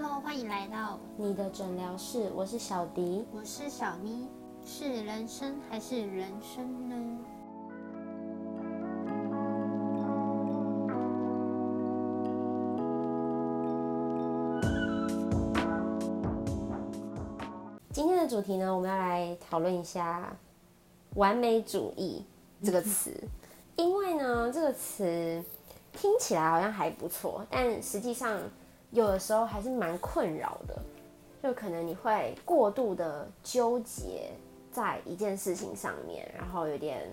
Hello，欢迎来到你的诊疗室，我是小迪。我是小咪，是人生还是人生呢？今天的主题呢，我们要来讨论一下“完美主义”这个词，因为呢，这个词听起来好像还不错，但实际上有的时候还是蛮困扰的，就可能你会过度的纠结在一件事情上面，然后有点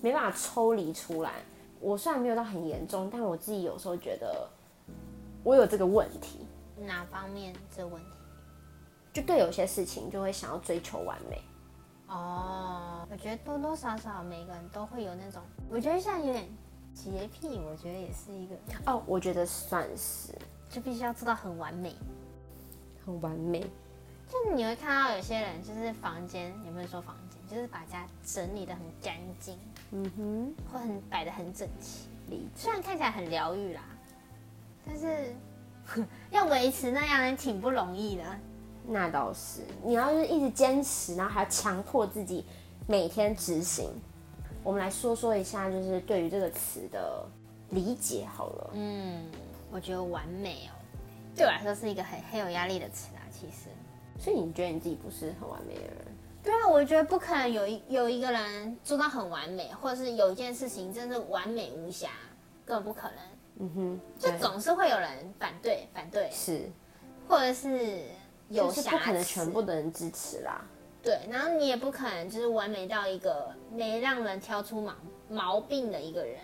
没办法抽离出来。我虽然没有到很严重，但我自己有时候觉得我有这个问题，哪方面这问题？就对有些事情就会想要追求完美。哦，我觉得多多少少每个人都会有那种，我觉得像有点洁癖，我觉得也是一个，哦，我觉得算是就必须要做到很完美。很完美。就你会看到有些人就是房间，也不能说房间，就是把家整理的很干净，嗯哼，或很摆的很整齐。理。虽然看起来很疗愈啦，但是要维持那样也挺不容易的。那倒是，你要是一直坚持，然后还要强迫自己每天执行。我们来说说一下，就是对于这个词的理解好了。嗯，我觉得完美哦，对我来说是一个很很有压力的词啊。其实，所以你觉得你自己不是很完美的人？对啊，我觉得不可能有一有一个人做到很完美，或者是有一件事情真的完美无瑕，根本不可能。嗯哼，就总是会有人反对，反对，是或者是有就是不可能全部的人支持啦。对，然后你也不可能就是完美到一个没让人挑出毛毛病的一个人，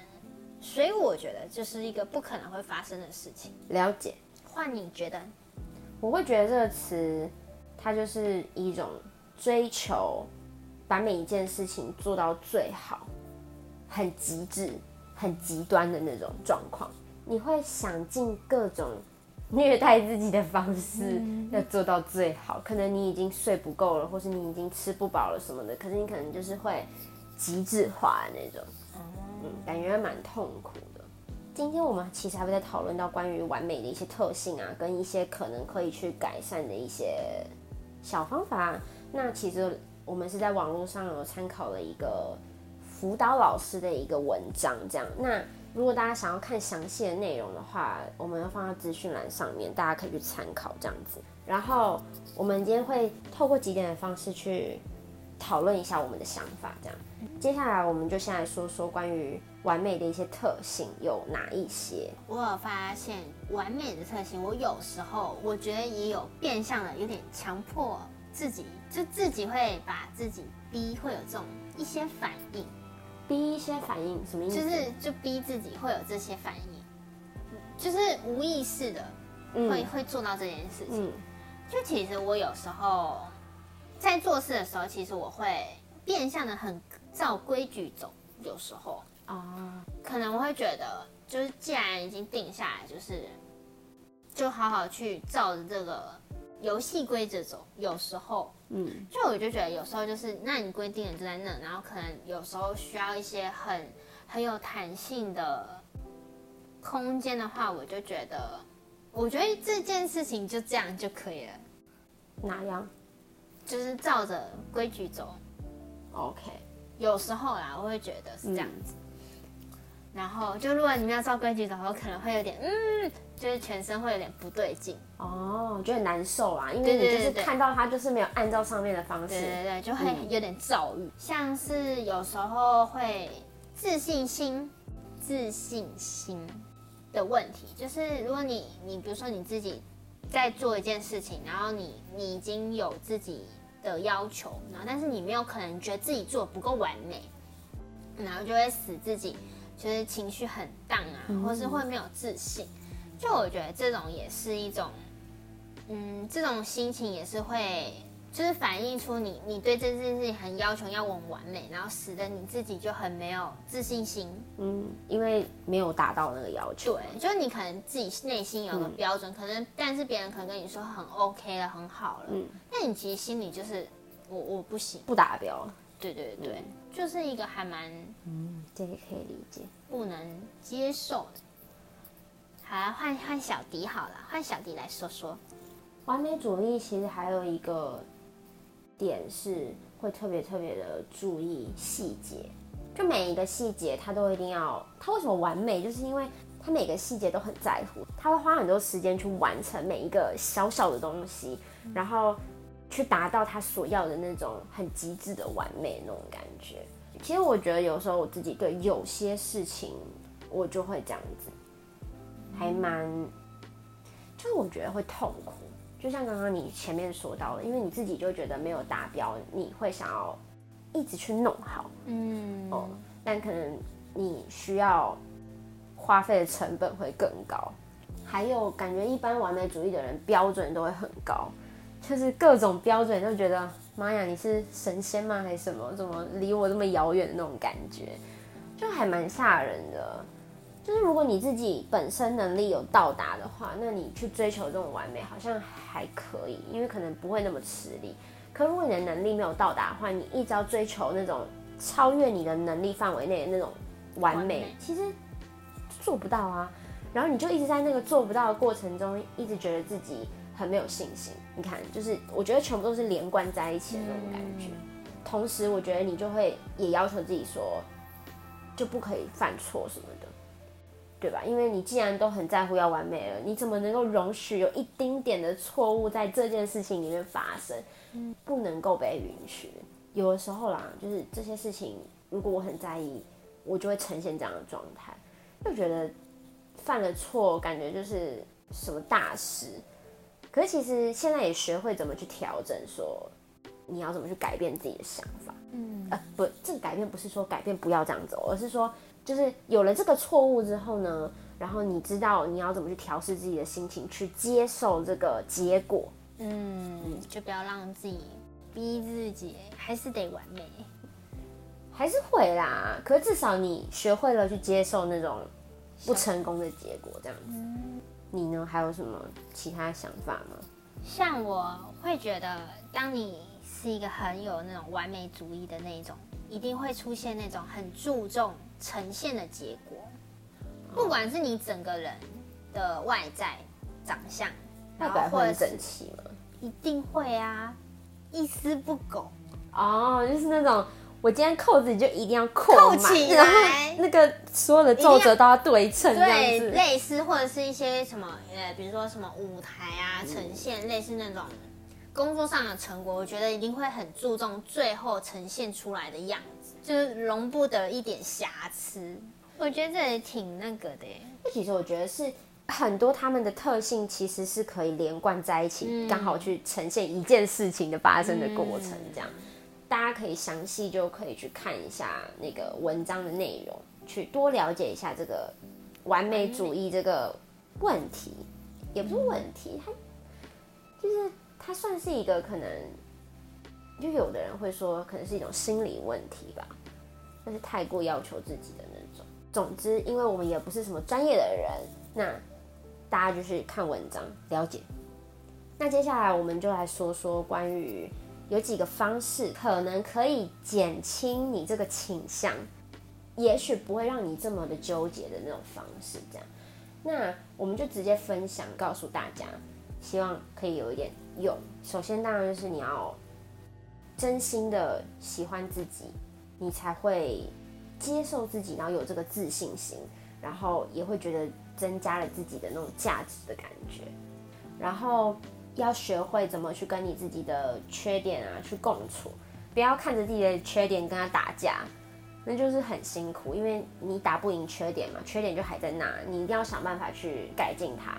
所以我觉得这是一个不可能会发生的事情。了解，换你觉得？我会觉得这个词，它就是一种追求，把每一件事情做到最好，很极致、很极端的那种状况。你会想尽各种虐待自己的方式，要做到最好。可能你已经睡不够了，或是你已经吃不饱了什么的，可是你可能就是会极致化的那种，嗯，感觉蛮痛苦的。今天我们其实还会在讨论到关于完美的一些特性啊，跟一些可能可以去改善的一些小方法。那其实我们是在网络上有参考了一个辅导老师的一个文章，这样。那如果大家想要看详细的内容的话，我们要放到资讯栏上面，大家可以去参考这样子。然后我们今天会透过几点的方式去讨论一下我们的想法，这样。接下来我们就先来说说关于完美的一些特性有哪一些。我有发现完美的特性，我有时候我觉得也有变相的，有点强迫自己，就自己会把自己逼，会有这种一些反应，逼一些反应什么意思？就是就逼自己会有这些反应，就是无意识的嗯会、会做到这件事情。嗯就其实我有时候在做事的时候，其实我会变相的很照规矩走，有时候啊可能我会觉得，就是既然已经定下来，就是就好好去照着这个游戏规则走。有时候，嗯就我就觉得有时候就是，那你规定了就在那，然后可能有时候需要一些很很有弹性的空间的话，我就觉得，我觉得这件事情就这样就可以了。哪样就是照着规矩走。？OK，有时候啦，我会觉得是这样子。然后就如果你们要照规矩走，我可能会有点嗯，就是全身会有点不对劲。哦，觉得难受啊，因为你就是看到他就是没有按照上面的方式。对对对，就会有点躁郁，像是有时候会自信心、自信心的问题，就是如果你你比如说你自己在做一件事情，然后你你已经有自己的要求，然后但是你没有可能觉得自己做得不够完美，然后就会使自己就是情绪很荡啊，或是会没有自信。就我觉得这种也是一种，嗯，这种心情也是会，就是反映出你你对这件事情很要求要很完美，然后使得你自己就很没有自信心。嗯，因为没有达到那个要求。对，就是你可能自己内心有个标准，可能但是别人可能跟你说很 OK 了，很好了，嗯但你其实心里就是我我不行。不达标。对对对，就是一个还蛮嗯，这个可以理解。不能接受的。好了，换换小迪好了，换小迪来说说。完美主义其实还有一个点是会特别特别的注意细节，就每一个细节他都一定要。他为什么完美？就是因为他每个细节都很在乎，他会花很多时间去完成每一个小小的东西，然后去达到他所要的那种很极致的完美那种感觉。其实我觉得有时候我自己对有些事情，我就会这样子，还蛮，就是我觉得会痛苦。就像刚刚你前面说到的，因为你自己就觉得没有达标，你会想要一直去弄好，嗯，哦，但可能你需要花费的成本会更高。还有感觉一般完美主义的人标准都会很高，就是各种标准都觉得。妈呀，你是神仙吗？还是什么？怎么离我这么遥远的那种感觉，就还蛮吓人的。就是如果你自己本身能力有到达的话，那你去追求这种完美好像还可以，因为可能不会那么吃力。可如果你的能力没有到达的话，你一直要追求那种超越你的能力范围内的那种完美，其实做不到啊。然后你就一直在那个做不到的过程中，一直觉得自己。很没有信心，你看，就是我觉得全部都是连贯在一起的那种感觉。同时，我觉得你就会也要求自己说，就不可以犯错什么的，对吧？因为你既然都很在乎要完美了，你怎么能够容许有一丁点的错误在这件事情里面发生？嗯不能够被允许。有的时候啦，就是这些事情，如果我很在意，我就会呈现这样的状态，就觉得犯了错，感觉就是什么大事。可是其实现在也学会怎么去调整，说你要怎么去改变自己的想法。嗯，呃，不，这个改变不是说改变不要这样走，而是说就是有了这个错误之后呢，然后你知道你要怎么去调试自己的心情，去接受这个结果。嗯，就不要让自己逼自己，还是得完美，还是会啦。可是至少你学会了去接受那种不成功的结果，这样子。你呢？还有什么其他想法吗？像我会觉得，当你是一个很有那种完美主义的那种，一定会出现那种很注重呈现的结果，不管是你整个人的外在长相，然后或者整齐吗？一定会啊，一丝不苟哦，就是那种。我今天扣子就一定要扣起来，那个所有的皱褶都要对称，这样子。类似或者是一些什么，呃，比如说什么舞台啊，呈现类似那种工作上的成果，我觉得一定会很注重最后呈现出来的样子，就是容不得一点瑕疵。我觉得这也挺那个的。那其实我觉得是很多他们的特性其实是可以连贯在一起，刚好去呈现一件事情的发生的过程，这样。大家可以详细就可以去看一下那个文章的内容，去多了解一下这个完美主义这个问题，也不是问题，它就是它算是一个可能，就有的人会说可能是一种心理问题吧，但是太过要求自己的那种。总之，因为我们也不是什么专业的人，那大家就是看文章了解。那接下来我们就来说说关于。有几个方式可能可以减轻你这个倾向，也许不会让你这么的纠结的那种方式。这样，那我们就直接分享告诉大家，希望可以有一点有。首先，当然就是你要真心的喜欢自己，你才会接受自己，然后有这个自信心，然后也会觉得增加了自己的那种价值的感觉，然后。要学会怎么去跟你自己的缺点啊去共处，不要看着自己的缺点跟他打架，那就是很辛苦，因为你打不赢缺点嘛，缺点就还在那，你一定要想办法去改进它，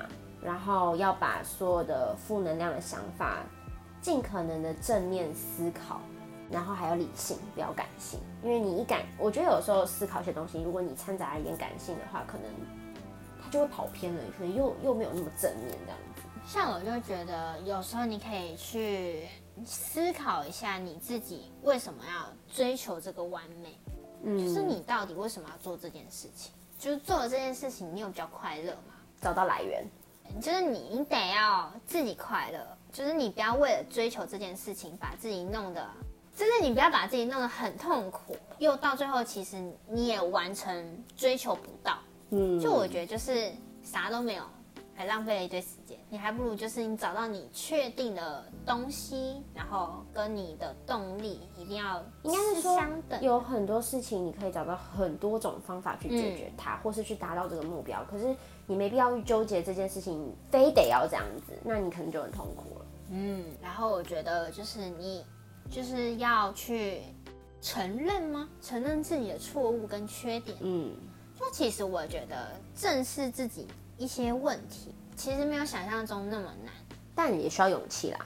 然后要把所有的负能量的想法尽可能的正面思考，然后还有理性，不要感性，因为你一感，我觉得有时候思考一些东西，如果你掺杂一点感性的话，可能它就会跑偏了，可能又又没有那么正面这样子。像我就觉得，有时候你可以去思考一下你自己为什么要追求这个完美，嗯，就是你到底为什么要做这件事情？就是做了这件事情，你有比较快乐吗？找到来源，就是你你得要自己快乐，就是你不要为了追求这件事情把自己弄得，就是你不要把自己弄得很痛苦，又到最后其实你也完成追求不到，嗯，就我觉得就是啥都没有。还浪费了一堆时间。你还不如就是你找到你确定的东西，然后跟你的动力一定要应该是说相等。有很多事情你可以找到很多种方法去解决它，或是去达到这个目标。可是你没必要去纠结这件事情，非得要这样子，那你可能就很痛苦了。嗯，然后我觉得就是你就是要去承认吗？承认自己的错误跟缺点。嗯，就其实我觉得正视自己一些问题，其实没有想象中那么难。但也需要勇气啦。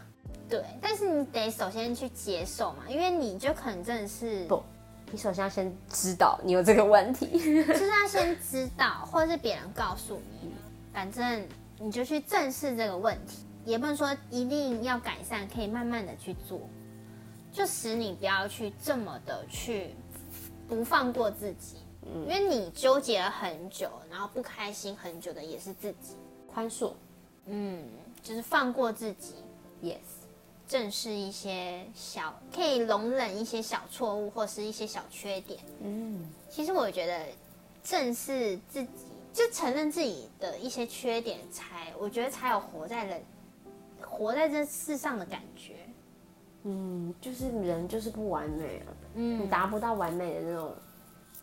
对，但是你得首先去接受嘛，因为你就可能真的是不你首先要先知道你有这个问题。就是要先知道，或者是别人告诉你，反正你就去正视这个问题，也不能说一定要改善，可以慢慢的去做，就使你不要去这么的去不放过自己，因为你纠结了很久，然后不开心很久的也是自己，宽恕。嗯，就是放过自己，，yes，正视一些小可以容忍一些小错误或是一些小缺点。嗯，其实我觉得正视自己，就承认自己的一些缺点才，我觉得才有活在人活在这世上的感觉。嗯，就是人就是不完美啊，你嗯达不到完美的那种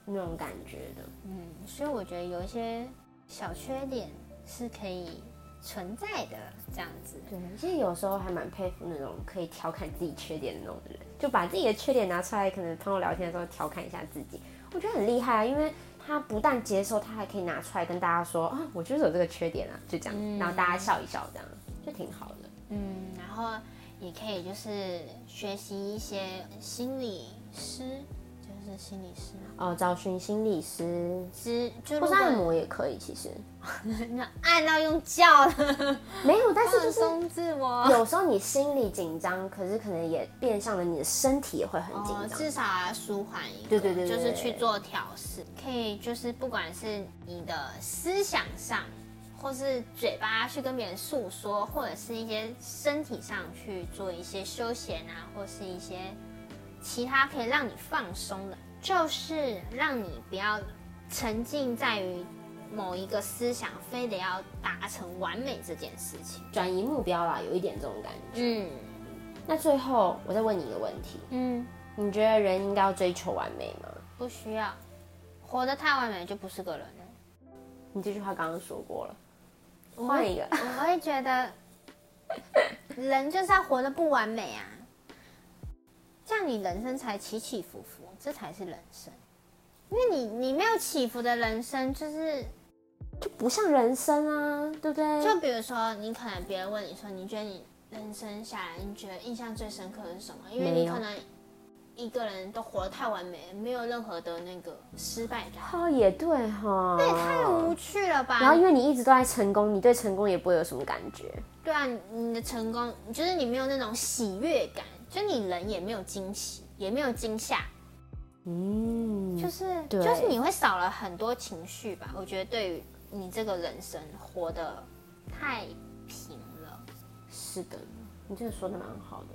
那种感觉的。嗯，所以我觉得有一些小缺点是可以存在的，这样子。对，其实有时候还蛮佩服那种可以调侃自己缺点的那种人，就把自己的缺点拿出来，可能朋友聊天的时候调侃一下自己，我觉得很厉害啊，因为他不但接受，他还可以拿出来跟大家说啊，我就是有这个缺点啊，就这样，然后大家笑一笑，这样就挺好的。嗯，然后也可以就是学习一些心理师，就是心理师嘛，哦，找寻心理师，之就是按摩也可以，其实 那按到用叫的，没有，但是就是松自我。有时候你心里紧张，可是可能也变相的你的身体也会很紧哦，张。至少要舒缓一个，对对对对就是去做调试，可以就是不管是你的思想上，或是嘴巴去跟别人诉说，或者是一些身体上去做一些休闲啊，或是一些其他可以让你放松的，就是让你不要沉浸在于某一个思想，非得要达成完美这件事情。转移目标啦，有一点这种感觉。嗯那最后我再问你一个问题，嗯，你觉得人应该要追求完美吗？不需要，活得太完美就不是个人了。你这句话刚刚说过了，我换一个。我会觉得，人就是要活得不完美啊，这样你人生才起起伏伏，这才是人生。因为你你没有起伏的人生，就是就不像人生啊，对不对？就比如说，你可能别人问你说，你觉得你人生下来，你觉得印象最深刻的是什么？因为你可能一个人都活得太完美，没有任何的那个失败感，哦，也对哈。那也太无趣了吧？然后因为你一直都在成功，你对成功也不会有什么感觉。对啊，你你的成功就是你没有那种喜悦感，就你人也没有惊喜，也没有惊吓，嗯，就是就是你会少了很多情绪吧。我觉得对于你这个人生活得太平了，是的，你这个说的蛮好的。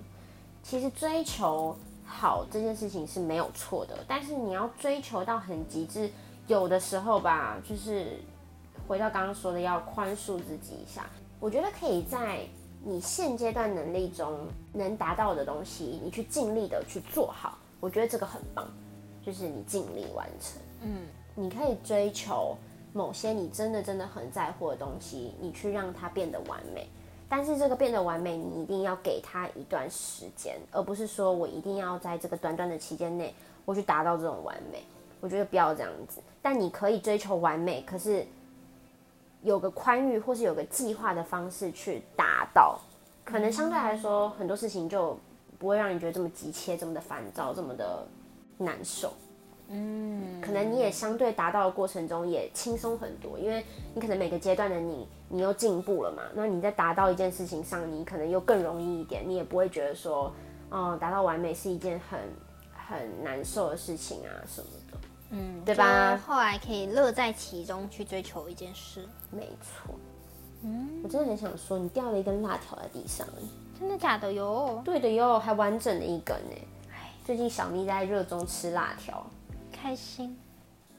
其实追求好这件事情是没有错的，但是你要追求到很极致，有的时候吧，就是回到刚刚说的，要宽恕自己一下。我觉得可以在你现阶段能力中能达到的东西，你去尽力的去做好。我觉得这个很棒，就是你尽力完成。嗯，你可以追求某些你真的真的很在乎的东西，你去让它变得完美。但是这个变得完美，你一定要给它一段时间，而不是说我一定要在这个短短的期间内，我去达到这种完美。我觉得不要这样子。但你可以追求完美，可是有个宽裕或是有个计划的方式去达到，可能相对来说很多事情就不会让你觉得这么急切、这么的烦躁、这么的难受。嗯，可能你也相对达到的过程中也轻松很多，因为你可能每个阶段的你，你又进步了嘛。那你在达到一件事情上，你可能又更容易一点，你也不会觉得说，哦，达到完美是一件很很难受的事情啊什么的。嗯，对吧就后来可以乐在其中去追求一件事。没错，嗯，我真的很想说，你掉了一根辣条在地上，真的假的哟？对的哟，还完整的一根呢。哎，最近小咪在热衷吃辣条，开心。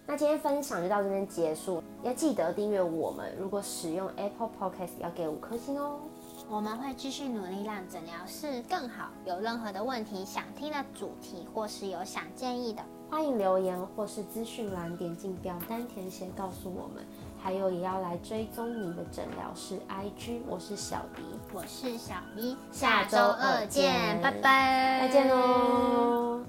那今天分享就到这边结束，要记得订阅我们。如果使用 Apple Podcast，要给五颗星哦。我们会继续努力让诊疗室更好。有任何的问题、想听的主题，或是有想建议的，欢迎留言或是资讯栏点进表单填写告诉我们。还有也要来追踪你的诊疗室 IG。我是小迪，我是小咪，下周二见，拜拜，再见喽。